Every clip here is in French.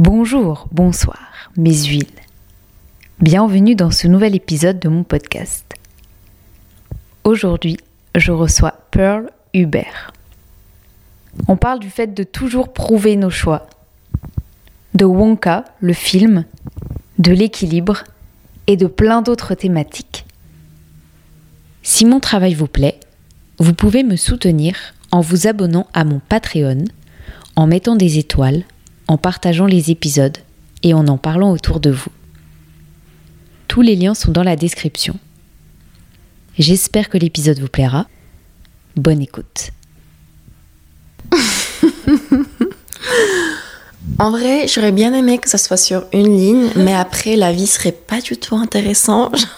Bonjour, bonsoir, mes huiles. Bienvenue dans ce nouvel épisode de mon podcast. Aujourd'hui, je reçois Pearl Hubert. On parle du fait de toujours prouver nos choix, de Wonka, le film, de l'équilibre et de plein d'autres thématiques. Si mon travail vous plaît, vous pouvez me soutenir en vous abonnant à mon Patreon, en mettant des étoiles en partageant les épisodes et en en parlant autour de vous. Tous les liens sont dans la description. J'espère que l'épisode vous plaira. Bonne écoute. en vrai, j'aurais bien aimé que ça soit sur une ligne, mais après, la vie serait pas du tout intéressante.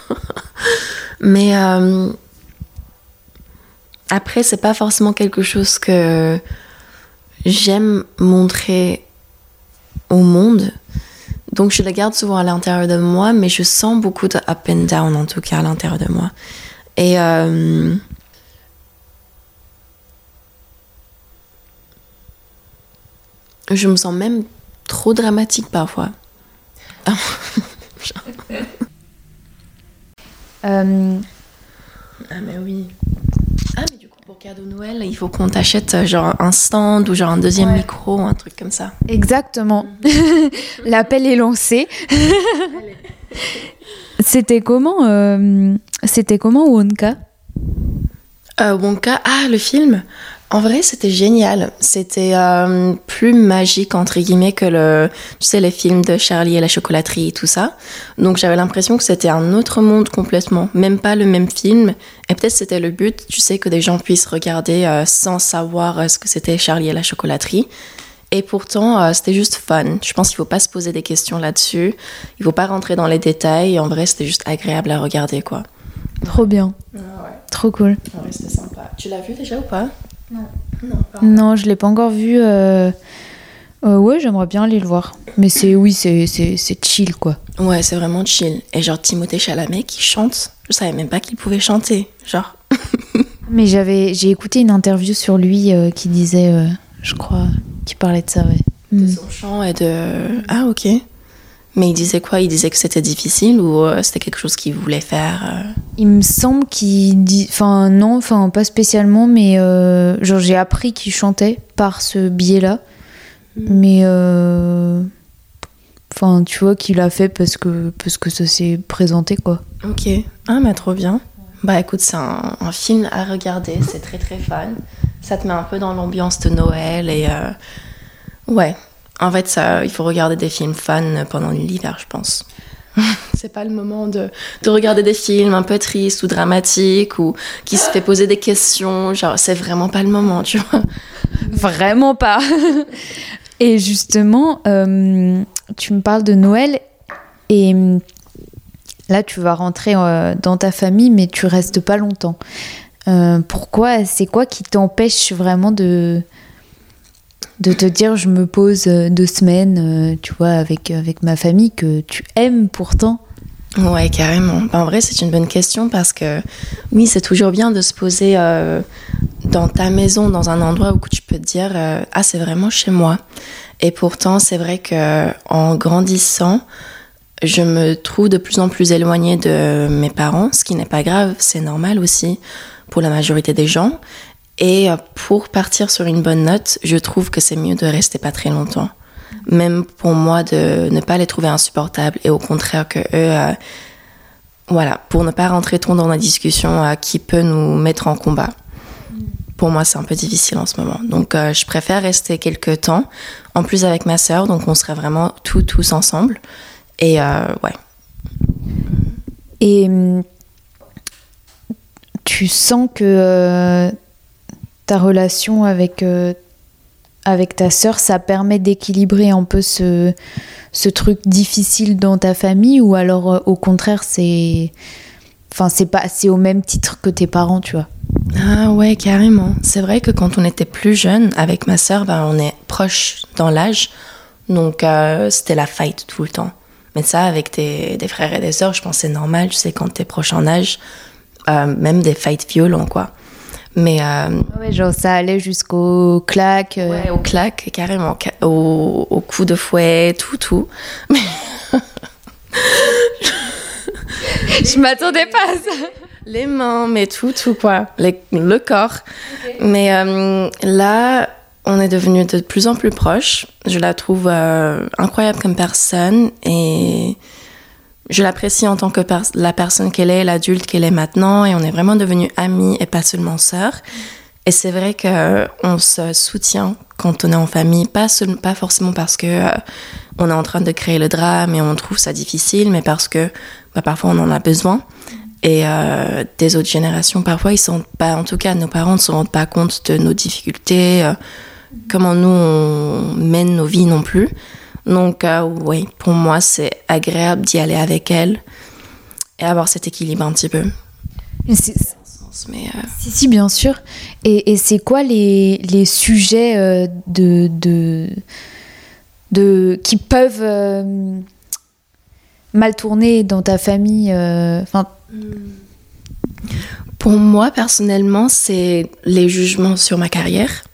mais euh, après, c'est pas forcément quelque chose que j'aime montrer au monde. Donc je la garde souvent à l'intérieur de moi, mais je sens beaucoup de up and down en tout cas à l'intérieur de moi. Et euh, je me sens même trop dramatique parfois. Euh, ah mais oui. Ah mais du coup pour cadeau Noël, il faut qu'on t'achète euh, genre un stand ou genre un deuxième micro, un truc comme ça. Exactement. L'appel est lancé. C'était comment euh, C'était comment Wonka? Euh, Wonka, ah le film? En vrai, c'était génial. C'était euh, plus magique, entre guillemets, que le, tu sais, les films de Charlie et la chocolaterie et tout ça. Donc, j'avais l'impression que c'était un autre monde complètement. Même pas le même film. Et peut-être c'était le but, tu sais, que des gens puissent regarder euh, sans savoir euh, ce que c'était Charlie et la chocolaterie. Et pourtant, c'était juste fun. Je pense qu'il faut pas se poser des questions là-dessus. Il faut pas rentrer dans les détails. En vrai, c'était juste agréable à regarder, quoi. Trop bien. Trop cool. Ouais, c'était sympa. Tu l'as vu déjà ou pas? Non. Non, je l'ai pas encore vu. Euh... euh ouais, j'aimerais bien aller le voir. Mais c'est oui, c'est chill quoi. Ouais, c'est vraiment chill. Et genre Timothée Chalamet qui chante, je savais même pas qu'il pouvait chanter, genre. Mais j'avais j'ai écouté une interview sur lui euh, qui disait, euh, je crois, qui parlait de ça, ouais. De mm. son chant et de ah ok. Mais il disait quoi? Il disait que c'était difficile ou euh, c'était quelque chose qu'il voulait faire euh? Il me semble qu'il dit. Enfin, non, enfin, pas spécialement, mais euh, genre, j'ai appris qu'il chantait par ce biais-là. Hmm. Mais. Enfin, tu vois qu'il a fait parce que, parce que ça s'est présenté, quoi. Ok. Ah, mais trop bien. Bah écoute, c'est un, un, film à regarder, c'est très très fun. Ça te met un peu dans l'ambiance de Noël et. Ouais, en fait, ça, il faut regarder des films fun pendant l'hiver, je pense. c'est pas le moment de, de, regarder des films un peu tristes ou dramatiques ou qui se fait poser des questions. Genre, c'est vraiment pas le moment, tu vois. Vraiment pas. Et justement, euh, tu me parles de Noël et là, tu vas rentrer euh, dans ta famille, mais tu restes pas longtemps. Euh, pourquoi C'est quoi qui t'empêche vraiment de de te dire je me pose euh, deux semaines, euh, tu vois, avec, avec ma famille que tu aimes pourtant Ouais, carrément. Ben, en vrai, c'est une bonne question parce que oui, c'est toujours bien de se poser euh, dans ta maison, dans un endroit où tu peux te dire ah c'est vraiment chez moi. Et pourtant, c'est vrai que en grandissant, je me trouve de plus en plus éloignée de mes parents, ce qui n'est pas grave, c'est normal aussi pour la majorité des gens. Et euh, pour partir sur une bonne note, je trouve que c'est mieux de rester pas très longtemps. Même pour moi, de ne pas les trouver insupportables et au contraire que eux, euh, voilà, pour ne pas rentrer trop dans la discussion euh, qui peut nous mettre en combat. Pour moi, c'est un peu difficile en ce moment. Donc, je préfère rester quelques temps. En plus, avec ma sœur, donc on serait vraiment tous, tous ensemble. Et ouais. Et hum, tu sens que ta relation avec, euh, avec ta sœur, ça permet d'équilibrer un peu ce, ce truc difficile dans ta famille ou alors euh, au contraire c'est enfin c'est pas c'est au même titre que tes parents tu vois? Ah ouais carrément. C'est vrai que quand on était plus jeune avec ma sœur ben, on est proche dans l'âge donc euh, c'était la fight tout le temps. Mais ça avec tes, des frères et des sœurs je pense c'est normal tu sais quand t'es proche en âge même des fights violents quoi Mais euh, Ouais, genre ça allait jusqu'au claque. euh, ouais, au claque, carrément, ca- au, au coup de fouet, tout, tout. Je m'attendais pas à ça. Les mains, mais tout, tout quoi. Les- le corps. Mais euh, là, on est devenus de plus en plus proches. Je la trouve euh, incroyable comme personne et je l'apprécie en tant que la personne qu'elle est, l'adulte qu'elle est maintenant. Et on est vraiment devenus amis et pas seulement sœurs. Et c'est vrai que on se soutient quand on est en famille, pas, pas forcément parce que euh, on est en train de créer le drame et on trouve ça difficile, mais parce que bah, parfois on en a besoin. Et euh, des autres générations, parfois, ils sont pas, en tout cas, nos parents ne se rendent pas compte de nos difficultés, euh, comment nous on mène nos vies non plus. Donc, euh, oui, pour moi, c'est agréable d'y aller avec elle et avoir cet équilibre un petit peu. Mais euh, Si, si, bien sûr. Et, et c'est quoi les, les sujets euh, de, de, de, qui peuvent euh, mal tourner dans ta famille euh, enfin, Pour moi, personnellement, c'est les jugements sur ma carrière.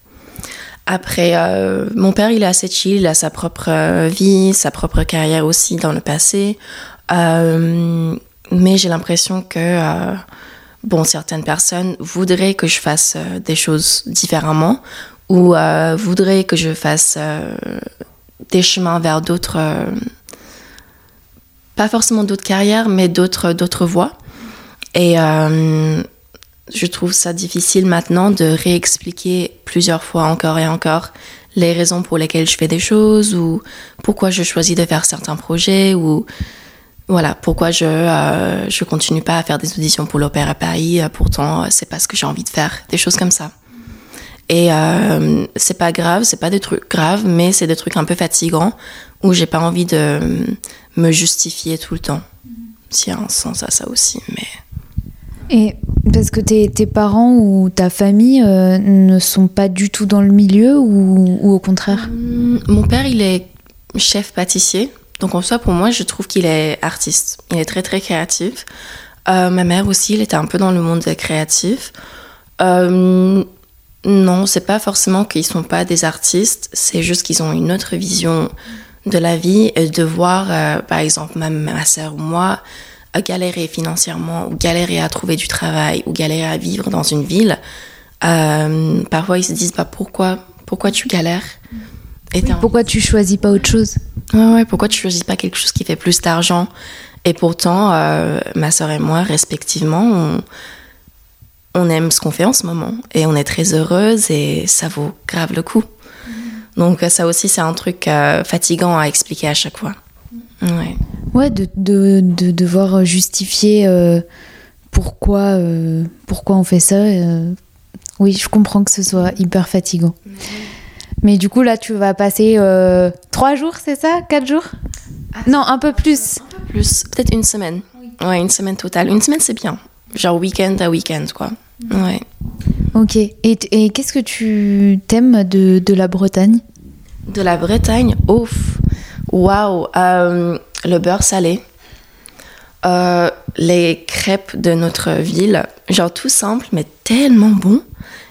Après, euh, mon père, il est assez chill, il a sa propre euh, vie, sa propre carrière aussi dans le passé. Euh, mais j'ai l'impression que, bon, certaines personnes voudraient que je fasse des choses différemment ou voudraient que je fasse des chemins vers d'autres, pas forcément d'autres carrières, mais d'autres, d'autres voies. Et je trouve ça difficile maintenant de réexpliquer plusieurs fois encore et encore les raisons pour lesquelles je fais des choses ou pourquoi je choisis de faire certains projets ou voilà pourquoi je euh, je continue pas à faire des auditions pour l'Opéra Paris euh, pourtant euh, c'est pas ce que j'ai envie de faire des choses comme ça. Et c'est pas grave c'est pas des trucs graves mais c'est des trucs un peu fatigants où j'ai pas envie de me justifier tout le temps. S'il y a un sens à ça aussi mais Et parce que tes, parents ou ta famille euh, ne sont pas du tout dans le milieu ou, ou au contraire Hum, Mon père, il est chef pâtissier. Donc en soi, pour moi, je trouve qu'il est artiste. Il est très très créatif. Euh, ma mère aussi, elle était un peu dans le monde créatif. Euh, non, c'est pas forcément qu'ils sont pas des artistes. C'est juste qu'ils ont une autre vision de la vie et de voir, euh, par exemple, ma, ma soeur ou moi, à galérer financièrement ou galérer à trouver du travail ou galérer à vivre dans une ville. Euh, parfois, ils se disent, bah, pourquoi, pourquoi tu galères Et Pourquoi tu choisis pas autre chose? Ouais, ouais, pourquoi tu choisis pas quelque chose qui fait plus d'argent? Et pourtant, euh, ma sœur et moi, respectivement, on, on aime ce qu'on fait en ce moment. Et on est très heureuse et ça vaut grave le coup. Donc, euh, ça aussi, c'est un truc euh, fatigant à expliquer à chaque fois. Ouais. Ouais, de, de, de devoir justifier euh, pourquoi, euh, pourquoi on fait ça. euh. Oui, je comprends que ce soit hyper fatigant. Mais du coup, là, tu vas passer trois jours, c'est ça? Quatre jours? Non, un peu plus. Plus, peut-être une semaine. Ouais, une semaine totale. Une semaine, c'est bien. Genre week-end à week-end, quoi. Ouais. Ok. Et, et qu'est-ce que tu t'aimes de, de la Bretagne? De la Bretagne, ouf, waouh, le beurre salé, Euh, les crêpes de notre ville, genre tout simple mais tellement bon.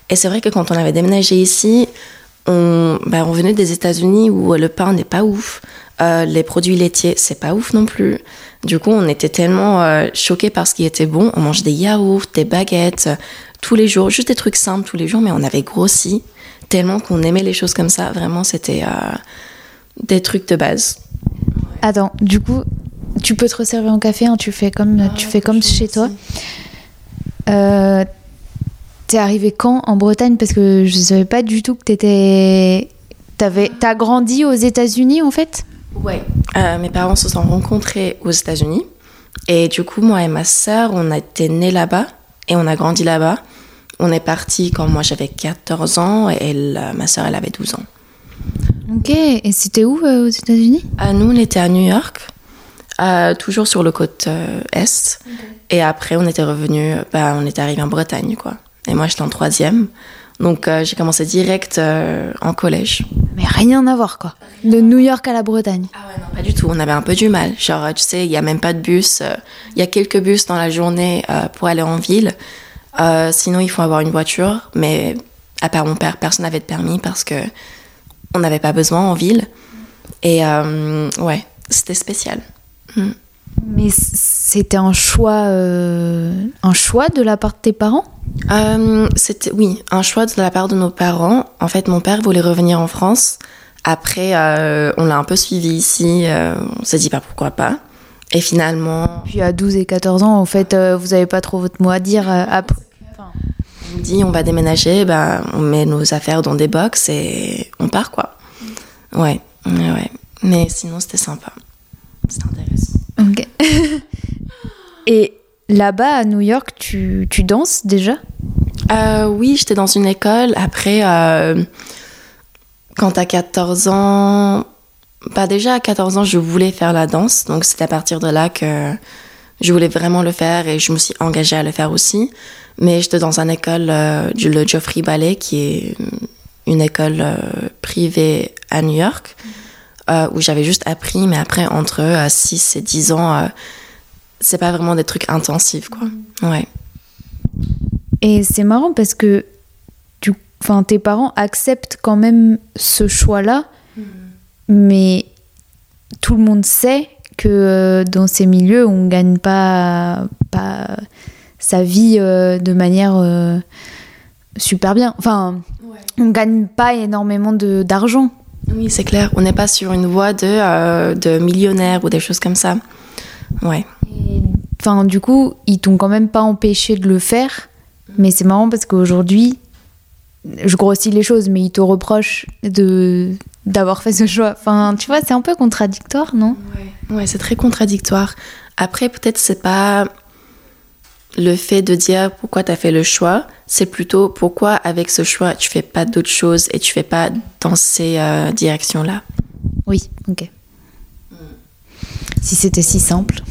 Et c'est vrai que quand on avait déménagé ici, on, ben, venait des États-Unis où le pain n'est pas ouf, Euh, les produits laitiers c'est pas ouf non plus. Du coup, on était tellement euh, choqués par ce qui était bon. On mangeait des yaourts, des baguettes tous les jours, juste des trucs simples tous les jours, mais on avait grossi tellement qu'on aimait les choses comme ça. Vraiment, c'était des trucs de base. Attends, du coup, tu peux te resservir en café, hein, tu fais comme, tu fais comme chez toi. Euh, T'es arrivé quand en Bretagne? Parce que je savais pas du tout que t'étais. T'as grandi aux États-Unis en fait? Ouais. Euh, mes parents se sont rencontrés aux États-Unis. Et du coup, moi et ma sœur, on a été nés là-bas et on a grandi là-bas. On est partis quand moi j'avais 14 ans et elle, ma sœur, elle avait 12 ans. Ok, et c'était où euh, aux États-Unis? Euh, nous, on était à New York, euh, toujours sur le côte euh, est. Et après, on était revenu, bah, on était arrivé en Bretagne, quoi. Et moi, j'étais en troisième. Donc, euh, j'ai commencé direct euh, en collège. Mais rien à voir quoi. De New York à la Bretagne. Ah ouais, non, pas du tout. On avait un peu du mal. Genre, tu sais, il n'y a même pas de bus. euh, Il y a quelques bus dans la journée euh, pour aller en ville. Euh, sinon, il faut avoir une voiture, mais à part mon père, personne n'avait de permis parce que on n'avait pas besoin en ville. Et euh, ouais, c'était spécial. Mm. Mais c'était un choix, euh, un choix de la part de tes parents? Euh, C'était oui, un choix de la part de nos parents. En fait, mon père voulait revenir en France. Après, euh, on l'a un peu suivi ici. on s'est dit pas pourquoi pas. Et finalement, Puis à 12 et 14 ans, en fait, vous n'avez pas trop votre mot à dire après. On dit on va déménager, bah, on met nos affaires dans des box et on part quoi. Ouais, ouais, ouais. Mais sinon, c'était sympa. C'était intéressant. Ok. et là-bas, à New York, tu, tu danses déjà? Euh, oui, j'étais dans une école. Après, euh, quand t'as 14 ans, bah déjà à 14 ans, je voulais faire la danse. Donc c'est à partir de là que je voulais vraiment le faire et je me suis engagée à le faire aussi. Mais j'étais dans une école, euh, du le Geoffrey Ballet, qui est une école euh, privée à New York, euh, où j'avais juste appris. Mais après, entre euh, 6 et 10 ans, euh, c'est pas vraiment des trucs intensifs, quoi. Ouais. Et c'est marrant parce que tu, tes parents acceptent quand même ce choix-là, mais tout le monde sait que euh, dans ces milieux, on gagne pas, pas sa vie euh, de manière euh, super bien. Enfin, on gagne pas énormément d'argent. Oui, c'est clair. On n'est pas sur une voie de, euh, de millionnaire ou des choses comme ça. Ouais. Enfin, du coup, ils t'ont quand même pas empêché de le faire. Mais c'est marrant parce qu'aujourd'hui, je grossis les choses, mais ils te reprochent de d'avoir fait ce choix. Enfin, tu vois, c'est un peu contradictoire, non? Ouais, c'est très contradictoire. Après, peut-être c'est pas le fait de dire pourquoi tu as fait le choix, c'est plutôt pourquoi avec ce choix tu fais pas d'autres choses et tu fais pas dans ces euh, directions-là. Oui, ok. Si c'était si simple.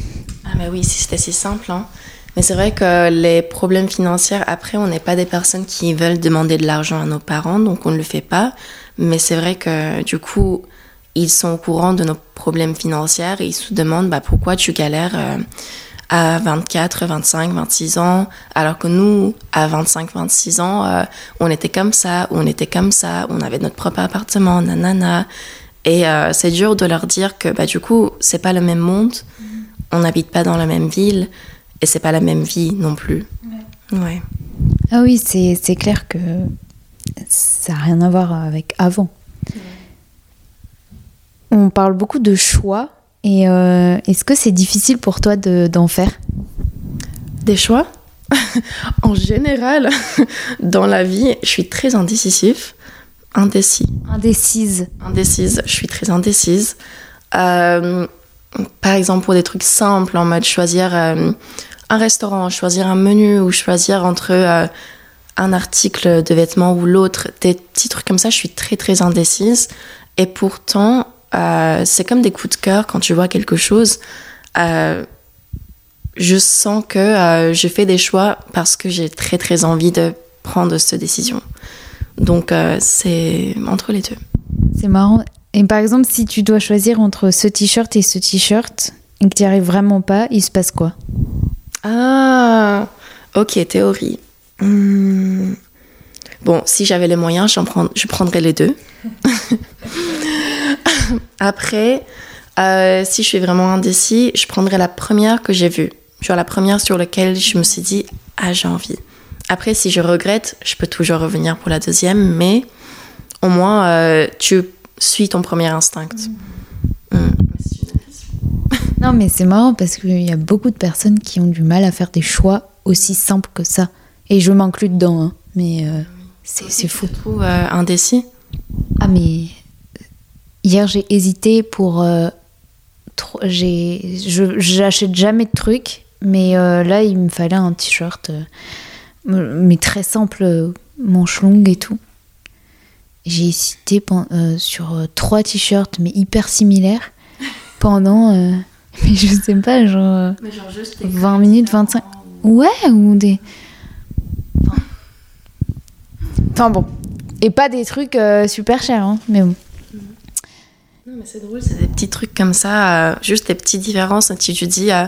Ah mais oui, si c'était si simple. Hein. Mais c'est vrai que les problèmes financiers, après, on n'est pas des personnes qui veulent demander de l'argent à nos parents, donc on ne le fait pas. Mais c'est vrai que du coup, ils sont au courant de nos problèmes financiers et ils se demandent bah, pourquoi tu galères euh, à 24, 25, 26 ans, alors que nous, à 25, 26 ans, euh, on était comme ça, on était comme ça, on avait notre propre appartement, nanana. Et euh, c'est dur de leur dire que bah, du coup, c'est pas le même monde, on n'habite pas dans la même ville et c'est pas la même vie non plus. Ouais. Ah oui, c'est c'est clair que ça n'a rien à voir avec avant. On parle beaucoup de choix. Et euh, est-ce que c'est difficile pour toi de- d'en faire? Des choix? En général, dans la vie, je suis très indécisif. Indécis. Indécise. Indécise. Je suis très indécise. Euh, par exemple, pour des trucs simples, en mode choisir euh, un restaurant, choisir un menu ou choisir entre un article de vêtements ou l'autre, des petits trucs comme ça, je suis très très indécise. Et pourtant, euh, c'est comme des coups de cœur quand tu vois quelque chose. Euh, je sens que euh, je fais des choix parce que j'ai très très envie de prendre cette décision. Donc c'est entre les deux. C'est marrant. Et par exemple, si tu dois choisir entre ce t-shirt et ce t-shirt et que tu n'y arrives vraiment pas, il se passe quoi? Ah, ok, théorie. Hmm. Bon, si j'avais les moyens, je prendrais les deux. Après, euh, si je suis vraiment indécis, je prendrais la première que j'ai vue. Genre la première sur laquelle je me suis dit, ah, j'ai envie. Après, si je regrette, je peux toujours revenir pour la deuxième, mais au moins, euh, tu suis ton premier instinct. Hmm. Non, mais c'est marrant parce qu'il y a beaucoup de personnes qui ont du mal à faire des choix aussi simples que ça. Et je m'inclus dedans, hein. mais euh, c'est c'est fou. Euh, indécis Ah, mais hier j'ai hésité pour. euh, tro- j'ai, je, j'achète jamais de trucs, mais euh, là il me fallait un t-shirt, euh, mais très simple, euh, manche longue et tout. J'ai hésité euh, sur euh, trois t-shirts, mais hyper similaires, pendant. euh, mais je sais pas, genre. euh, 20 minutes, 25. Ouais, ou des. Enfin, bon. Et pas des trucs euh, super chers, hein, mais bon. Non, mais c'est drôle, c'est des petits trucs comme ça, euh, juste des petites différences. Si tu dis, euh,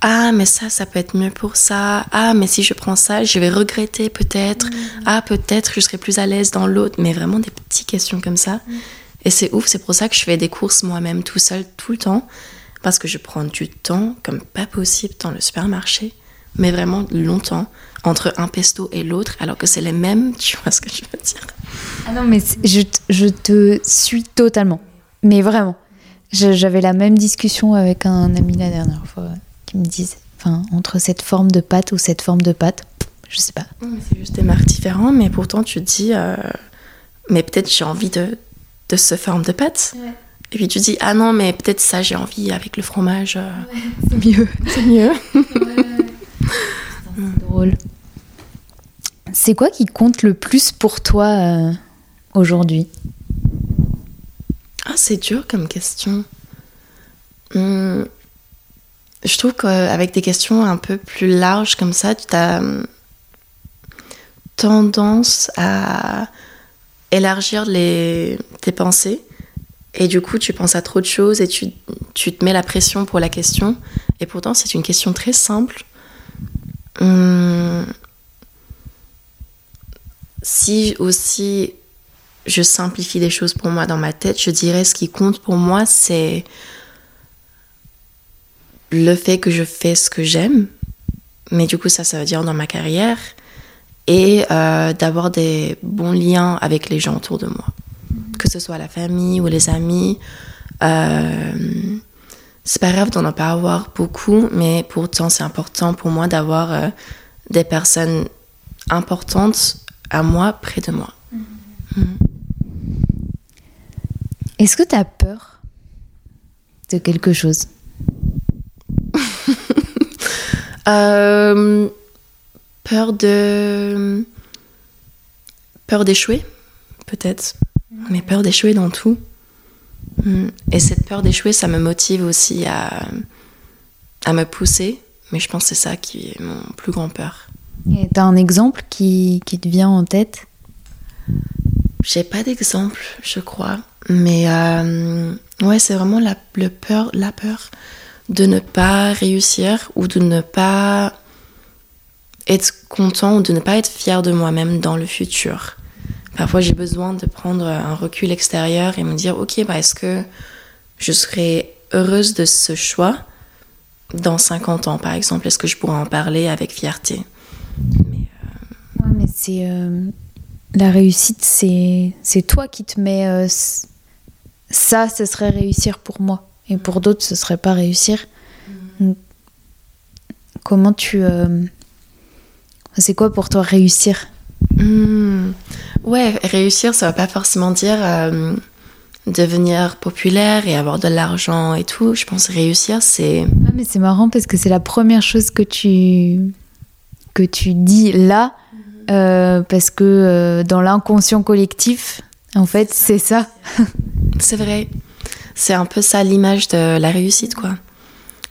ah mais ça ça peut être mieux pour ça ah mais si je prends ça je vais regretter peut-être Mm. ah peut-être je serai plus à l'aise dans l'autre mais vraiment des petites questions comme ça Mm. et c'est ouf c'est pour ça que je fais des courses moi-même tout seul tout le temps parce que je prends du temps comme pas possible dans le supermarché mais vraiment longtemps entre un pesto et l'autre alors que c'est les mêmes tu vois ce que je veux dire Ah non, mais je, je te suis totalement. Mais vraiment. J'avais la même discussion avec un ami la dernière fois qui me disait, enfin, entre cette forme de pâte ou cette forme de pâte, je sais pas. C'est juste des marques différentes, mais pourtant tu te dis, euh, mais peut-être j'ai envie de, de ce forme de pâte. Et puis tu dis, ah non, mais peut-être ça j'ai envie avec le fromage. euh, C'est mieux. C'est mieux. Drôle. C'est quoi qui compte le plus pour toi euh, aujourd'hui? Ah, c'est dur comme question. Hum, je trouve qu'avec des questions un peu plus larges comme ça, tu as hum, tendance à élargir les, tes pensées. Et du coup, tu penses à trop de choses et tu, tu te mets la pression pour la question. Et pourtant, c'est une question très simple. Hum, si aussi je simplifie les choses pour moi dans ma tête, je dirais ce qui compte pour moi, c'est le fait que je fais ce que j'aime. Mais du coup, ça, ça veut dire dans ma carrière. Et euh, d'avoir des bons liens avec les gens autour de moi. Que ce soit la famille ou les amis. Euh, c'est pas grave d'en pas avoir beaucoup, mais pourtant, c'est important pour moi d'avoir euh, des personnes importantes à moi près de moi. Est-ce que tu as peur de quelque chose? Euh, peur de. Peur d'échouer, peut-être. Mais peur d'échouer dans tout. Et cette peur d'échouer, ça me motive aussi à, à me pousser. Mais je pense que c'est ça qui est mon plus grand peur. Et T'as un exemple qui, qui te vient en tête? J'ai pas d'exemple, je crois. Mais euh, ouais, c'est vraiment la, le peur, la peur de ne pas réussir ou de ne pas être content ou de ne pas être fier de moi-même dans le futur. Parfois, j'ai besoin de prendre un recul extérieur et me dire, ok, bah, est-ce que je serai heureuse de ce choix dans 50 ans, par exemple? Est-ce que je pourrais en parler avec fierté? Ouais, mais c'est. euh, la réussite, c'est c'est toi qui te mets. euh, ça, ce serait réussir pour moi. Et pour d'autres, ce serait pas réussir. Donc, comment tu. euh, c'est quoi pour toi réussir? Hmm. Ouais, réussir, ça va pas forcément dire euh, devenir populaire et avoir de l'argent et tout. Je pense réussir, c'est. Ah, mais c'est marrant parce que c'est la première chose que tu. que tu dis là. euh, parce que euh, dans l'inconscient collectif, en fait, c'est ça. C'est vrai. C'est un peu ça l'image de la réussite, quoi.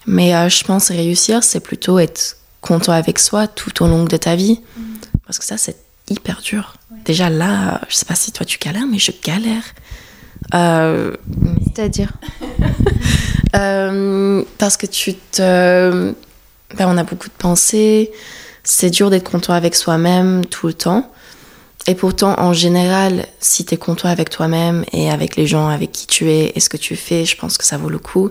Mais euh, je pense réussir, c'est plutôt être content avec soi tout au long de ta vie. Parce que ça, c'est hyper dur. Déjà là, je sais pas si toi tu galères, mais je galère. Euh, C'est-à-dire Euh, parce que tu te. ben, on a beaucoup de pensées. C'est dur d'être content avec soi-même tout le temps. Et pourtant, en général, si tu es content avec toi-même et avec les gens avec qui tu es et ce que tu fais, je pense que ça vaut le coup.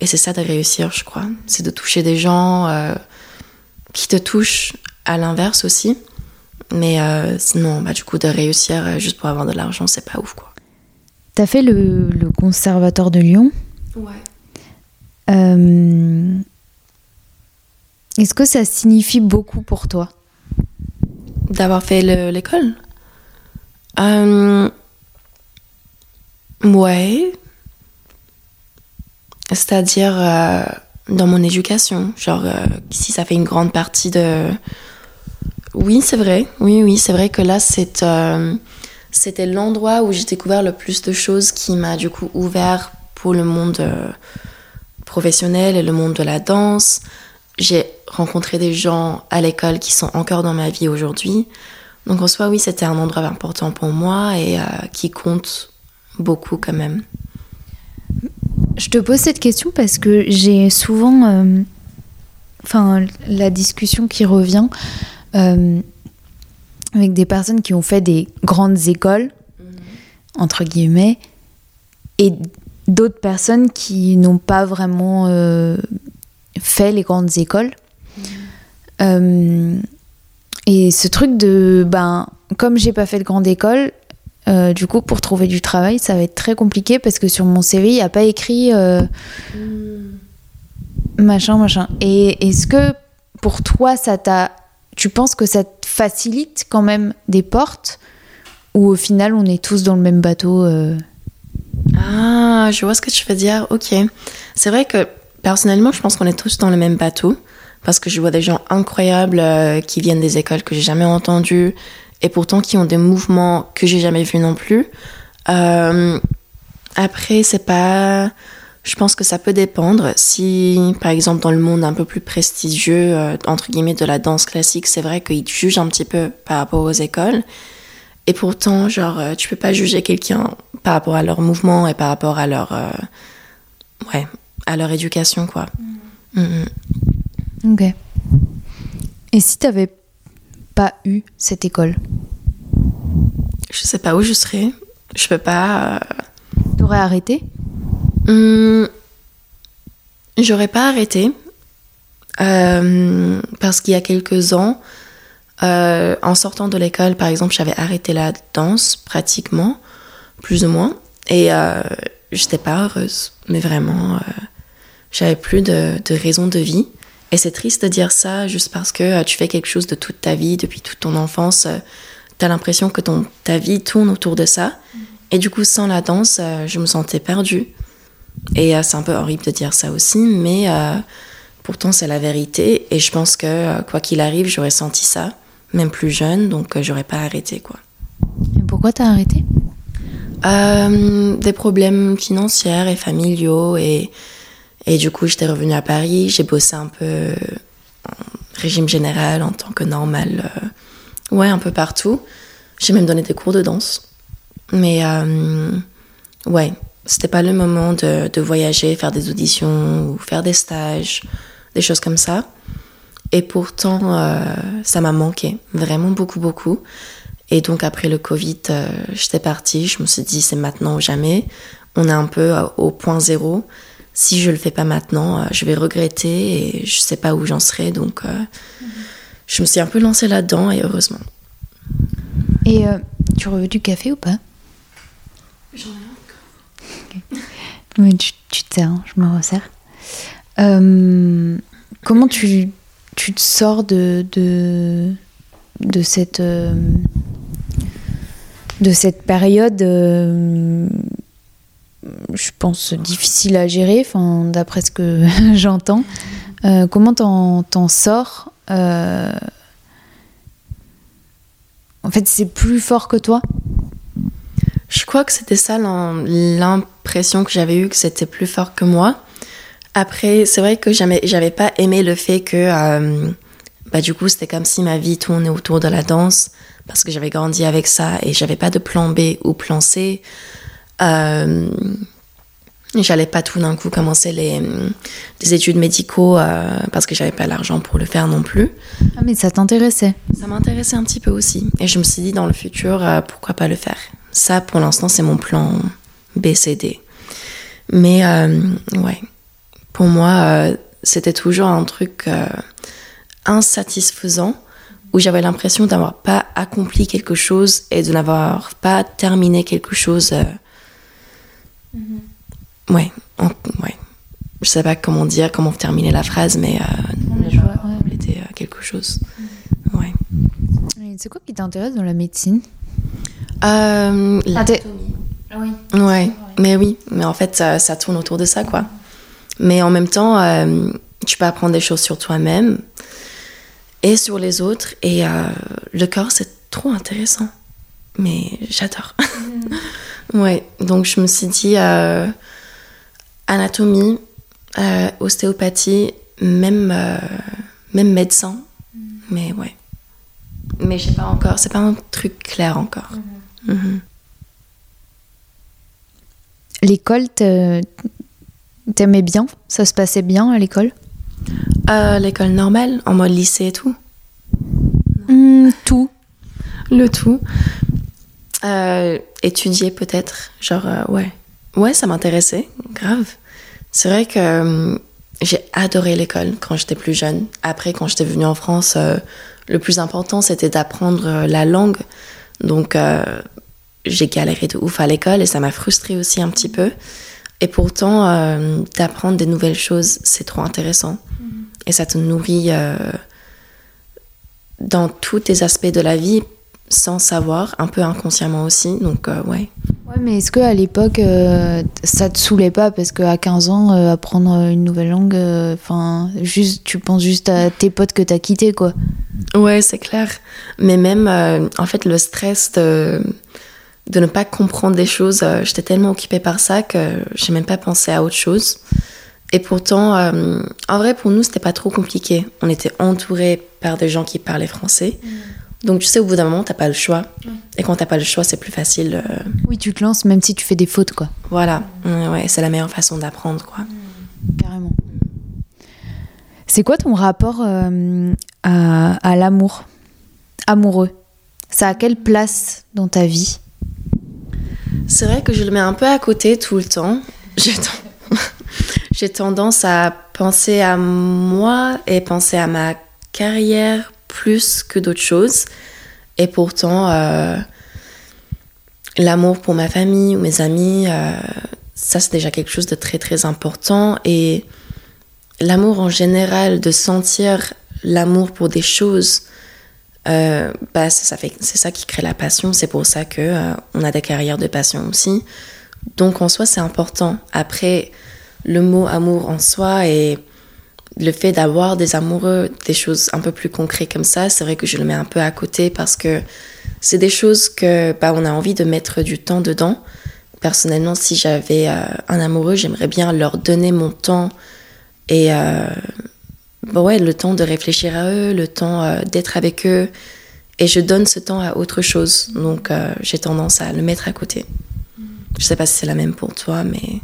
Et c'est ça de réussir, je crois. C'est de toucher des gens euh, qui te touchent à l'inverse aussi. Mais euh, sinon, bah, du coup, de réussir euh, juste pour avoir de l'argent, c'est pas ouf, quoi. T'as fait le, le conservatoire de Lyon? Ouais. Euh, Est-ce que ça signifie beaucoup pour toi? D'avoir fait le- l'école? Euh, Ouais. C'est-à-dire euh, dans mon éducation. Genre, si ça fait une grande partie de. Oui, c'est vrai. Oui, oui, c'est vrai que là, euh, c'était l'endroit où j'ai découvert le plus de choses qui m'a du coup ouvert pour le monde euh, professionnel et le monde de la danse. J'ai rencontré des gens à l'école qui sont encore dans ma vie aujourd'hui. Donc en soi, oui, c'était un endroit important pour moi et euh, qui compte beaucoup quand même. Je te pose cette question parce que j'ai souvent enfin, la discussion qui revient euh, avec des personnes qui ont fait des grandes écoles, entre guillemets, et d'autres personnes qui n'ont pas vraiment euh, fait les grandes écoles. Euh, et ce truc de, ben, comme j'ai pas fait de grande école, euh, du coup, pour trouver du travail, ça va être très compliqué parce que sur mon CV, il n'y a pas écrit euh, machin, machin. Et est-ce que pour toi, ça t'a. Tu penses que ça te facilite quand même des portes ou au final, on est tous dans le même bateau euh Ah, je vois ce que tu veux dire. Ok. C'est vrai que personnellement, je pense qu'on est tous dans le même bateau parce que je vois des gens incroyables euh, qui viennent des écoles que j'ai jamais entendues et pourtant qui ont des mouvements que j'ai jamais vus non plus. Euh, après, c'est pas. Je pense que ça peut dépendre. Si, par exemple, dans le monde un peu plus prestigieux, euh, entre guillemets, de la danse classique, c'est vrai qu'ils jugent un petit peu par rapport aux écoles. Et pourtant, genre, euh, tu peux pas juger quelqu'un par rapport à leur mouvement et par rapport à leur. euh, ouais, à leur éducation, quoi. Mhm. Ok. Et si t'avais pas eu cette école, Je sais pas où je serais. Je peux pas. t'aurais arrêté? Hum, J'aurais pas arrêté euh, parce qu'il y a quelques ans, euh, en sortant de l'école, par exemple, j'avais arrêté la danse pratiquement, plus ou moins, et euh, j'étais pas heureuse, mais vraiment, euh, j'avais plus de, de raison de vie. Et c'est triste de dire ça juste parce que tu fais quelque chose de toute ta vie, depuis toute ton enfance, t'as l'impression que ton, ta vie tourne autour de ça. Et du coup, sans la danse, je me sentais perdue. Et euh, c'est un peu horrible de dire ça aussi, mais euh, pourtant c'est la vérité. Et je pense que euh, quoi qu'il arrive, j'aurais senti ça, même plus jeune, donc j'aurais pas arrêté quoi. Et pourquoi t'as arrêté? Des problèmes financiers et familiaux et, et du coup j'étais revenue à Paris, j'ai bossé un peu en régime général en tant que normal, ouais un peu partout. J'ai même donné des cours de danse, mais ouais c'était pas le moment de, de voyager, faire des auditions ou faire des stages, des choses comme ça. Et pourtant euh, ça m'a manqué vraiment beaucoup beaucoup. Et donc après le Covid, euh, j'étais partie, je me suis dit c'est maintenant ou jamais. On est un peu euh, au point zéro. Si je le fais pas maintenant, euh, je vais regretter et je sais pas où j'en serai. Donc euh, je me suis un peu lancée là-dedans et heureusement. Et euh, tu veux du café ou pas? Mais tu, tu te sers, hein, je me resserre. Euh, comment tu, tu te sors de, de, de cette, euh, de cette période, euh, je pense, difficile à gérer, d'après ce que j'entends. Comment t'en sors En fait, c'est plus fort que toi? Je crois que c'était ça l'im- l'impression que j'avais eue, que c'était plus fort que moi. Après, c'est vrai que j'avais pas aimé le fait que, euh, bah, du coup, c'était comme si ma vie tournait autour de la danse, parce que j'avais grandi avec ça et j'avais pas de plan B ou plan C. Euh, J'allais pas tout d'un coup commencer les, les études médicaux euh, parce que j'avais pas l'argent pour le faire non plus. Ah, mais ça t'intéressait Ça m'intéressait un petit peu aussi. Et je me suis dit, dans le futur, pourquoi pas le faire Ça, pour l'instant, c'est mon plan BCD. Mais, euh, ouais, pour moi, euh, c'était toujours un truc euh, insatisfaisant où j'avais l'impression d'avoir pas accompli quelque chose et de n'avoir pas terminé quelque chose. euh, Ouais, en- ouais. Je sais pas comment dire, comment terminer la phrase, mais euh, je vois, ouais. compléter quelque chose. Ouais. Et C'est quoi qui t'intéresse dans la médecine? Euh, la- Ah, Oui. Ouais, mais oui, mais en fait, ça, ça tourne autour de ça, quoi. Mais en même temps, euh, tu peux apprendre des choses sur toi-même et sur les autres. Et euh, le corps, c'est trop intéressant. Mais j'adore. ouais, donc je me suis dit euh, anatomie, ostéopathie, même, même médecin. Mais ouais. Mais je sais pas encore, c'est pas un truc clair encore. Mhm. L'école, t'aimais bien? Ça se passait bien à l'école? Euh, L'école normale, en mode lycée et tout Hmm, Tout. Le tout. Euh, étudier peut-être, genre, euh, ouais. Ouais, ça m'intéressait, grave. C'est vrai que j'ai adoré l'école quand j'étais plus jeune. Après, quand j'étais venue en France, le plus important, c'était d'apprendre la langue. Donc, euh, j'ai galéré de ouf à l'école et ça m'a frustrée aussi un petit peu. Et pourtant, euh, d'apprendre des nouvelles choses, c'est trop intéressant. Et ça te nourrit euh, dans tous tes aspects de la vie sans savoir, un peu inconsciemment aussi. Donc, euh, ouais. Ouais, mais est-ce que à l'époque, euh, ça te saoulait pas Parce qu'à 15 ans, euh, apprendre une nouvelle langue, enfin, juste, tu penses juste à tes potes que t'as quittés, quoi. Ouais, c'est clair. Mais même, euh, en fait, le stress de, de ne pas comprendre des choses, euh, j'étais tellement occupée par ça que j'ai même pas pensé à autre chose. Et pourtant, euh, en vrai, pour nous, c'était pas trop compliqué. On était entourés par des gens qui parlaient français. Donc, tu sais, au bout d'un moment, t'as pas le choix. Et quand t'as pas le choix, c'est plus facile. euh, Oui, tu te lances même si tu fais des fautes, quoi. voilà. Ouais, ouais, c'est la meilleure façon d'apprendre, quoi. Carrément. C'est quoi ton rapport euh, à, à l'amour? Amoureux. Ça a quelle place dans ta vie? C'est vrai que je le mets un peu à côté tout le temps. J'ai ten- j'ai tendance à penser à moi et penser à ma carrière plus que d'autres choses. Et pourtant, euh, l'amour pour ma famille ou mes amis, euh, ça c'est déjà quelque chose de très très important. Et l'amour en général, de sentir l'amour pour des choses, euh, bah, ça, fait- c'est ça qui crée la passion. C'est pour ça que on a des carrières de passion aussi. Donc en soi, c'est important. Après, le mot amour en soi et le fait d'avoir des amoureux, des choses un peu plus concrètes comme ça, c'est vrai que je le mets un peu à côté parce que c'est des choses que bah, on a envie de mettre du temps dedans. Personnellement, si j'avais euh, un amoureux, j'aimerais bien leur donner mon temps et euh, bah ouais, le temps de réfléchir à eux, le temps euh, d'être avec eux. Et je donne ce temps à autre chose. Donc euh, j'ai tendance à le mettre à côté. Je sais pas si c'est la même pour toi, mais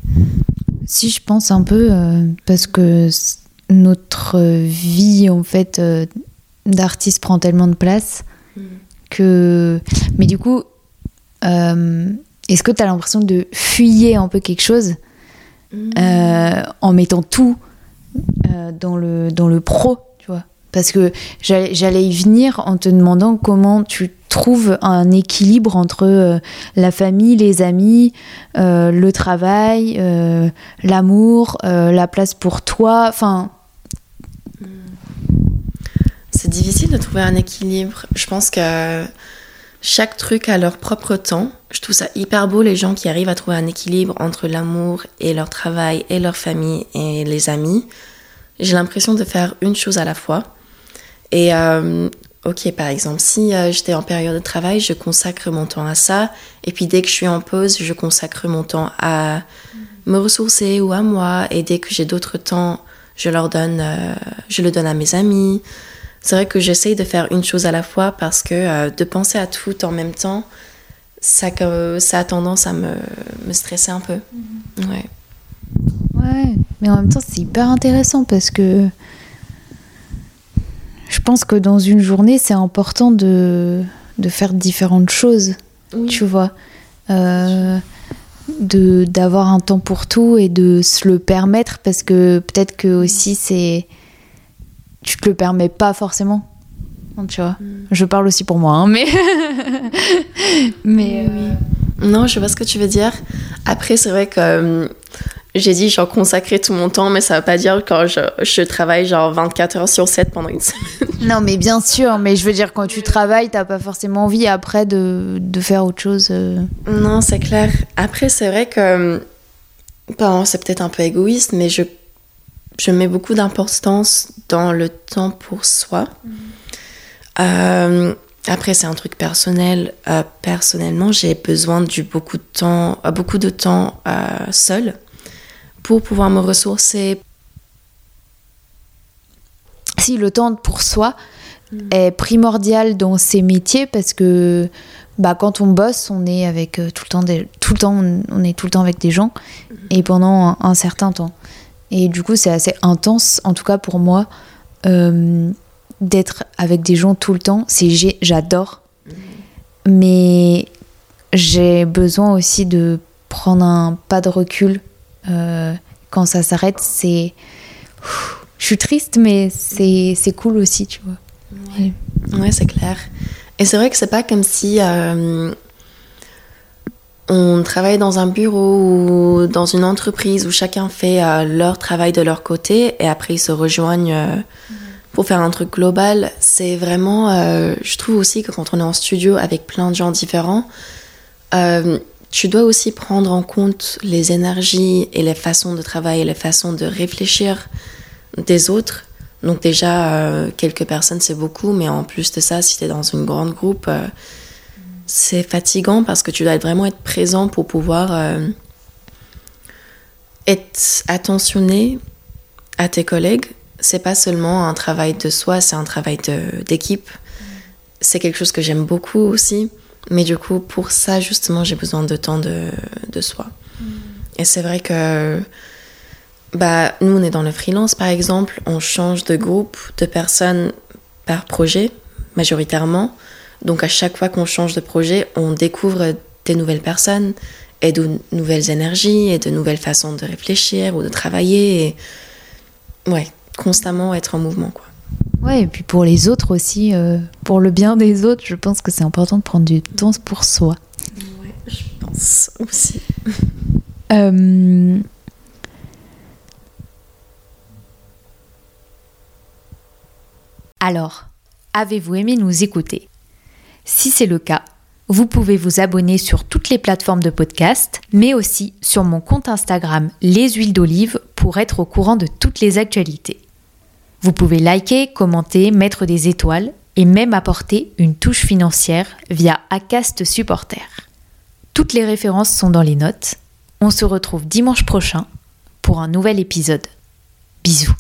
Si je pense un peu, parce que notre vie, en fait, euh, d'artiste prend tellement de place que. Mais du coup, euh, est-ce que tu as l'impression de fuyer un peu quelque chose euh, en mettant tout dans, le, dans le pro, tu vois? Parce que j'allais y venir en te demandant comment tu trouves un équilibre entre la famille, les amis, euh, le travail, euh, l'amour, euh, la place pour toi. Enfin, c'est difficile de trouver un équilibre. Je pense que chaque truc a leur propre temps. Je trouve ça hyper beau les gens qui arrivent à trouver un équilibre entre l'amour et leur travail et leur famille et les amis. J'ai l'impression de faire une chose à la fois. Et euh, ok, par exemple, si euh, j'étais en période de travail, je consacre mon temps à ça. Et puis dès que je suis en pause, je consacre mon temps à me ressourcer ou à moi. Et dès que j'ai d'autres temps, je leur donne, euh, je le donne à mes amis. C'est vrai que j'essaye de faire une chose à la fois parce que euh, de penser à tout en même temps, ça, ça a tendance à me, me stresser un peu. Ouais. ouais, mais en même temps, c'est hyper intéressant parce que je pense que dans une journée, c'est important de, de faire différentes choses. tu vois. Euh, de d'avoir un temps pour tout et de se le permettre parce que peut-être que aussi c'est tu te le permets pas forcément tu vois je parle aussi pour moi hein, mais mais euh, Non, je vois ce que tu veux dire. Après, c'est vrai que euh, j'ai dit genre consacrer tout mon temps, mais ça veut pas dire quand je, je travaille genre 24 heures sur 7 pendant une semaine. non mais bien sûr mais je veux dire quand tu travailles t'as pas forcément envie après de, de faire autre chose euh. Non, c'est clair. Après, c'est vrai que bon, c'est peut-être un peu égoïste, mais je, je mets beaucoup d'importance dans le temps pour soi. Euh, après, c'est un truc personnel. Euh, personnellement, j'ai besoin du beaucoup de temps, euh, beaucoup de temps seul pour pouvoir me ressourcer. si le temps pour soi est primordial dans ces métiers parce que bah, quand on bosse, on est avec tout le temps, tout le temps, on, est tout le temps avec des gens et pendant un certain temps. Et du coup, c'est assez intense, en tout cas pour moi, euh, d'être avec des gens tout le temps. C'est j'adore, mais j'ai besoin aussi de prendre un pas de recul euh, quand ça s'arrête. C'est, je suis triste, mais c'est cool aussi, tu vois. Ouais c'est clair. Et c'est vrai que c'est pas comme si euh, on travaille dans un bureau ou dans une entreprise où chacun fait euh, leur travail de leur côté et après ils se rejoignent euh, pour faire un truc global. C'est vraiment, euh, je trouve aussi que quand on est en studio avec plein de gens différents, tu dois aussi prendre en compte les énergies et les façons de travailler, les façons de réfléchir des autres. Donc déjà, quelques personnes, c'est beaucoup, mais en plus de ça, si tu es dans une grande groupe, c'est fatigant parce que tu dois vraiment être présent pour pouvoir euh, être attentionné à tes collègues. C'est pas seulement un travail de soi, c'est un travail d'équipe. C'est quelque chose que j'aime beaucoup aussi. Mais du coup, pour ça, justement, j'ai besoin de temps de, de soi. Et c'est vrai que bah, nous, on est dans le freelance, par exemple. On change de groupe de personnes par projet, majoritairement. Donc à chaque fois qu'on change de projet, on découvre des nouvelles personnes et de nouvelles énergies et de nouvelles façons de réfléchir ou de travailler. Et... Ouais, constamment être en mouvement. Quoi. Ouais, et puis pour les autres aussi, euh, pour le bien des autres, je pense que c'est important de prendre du temps pour soi. Ouais, je pense aussi. euh... Alors, avez-vous aimé nous écouter? Si c'est le cas, vous pouvez vous abonner sur toutes les plateformes de podcast, mais aussi sur mon compte Instagram Les Huiles d'Olive pour être au courant de toutes les actualités. Vous pouvez liker, commenter, mettre des étoiles et même apporter une touche financière via Acast Supporter. Toutes les références sont dans les notes. On se retrouve dimanche prochain pour un nouvel épisode. Bisous.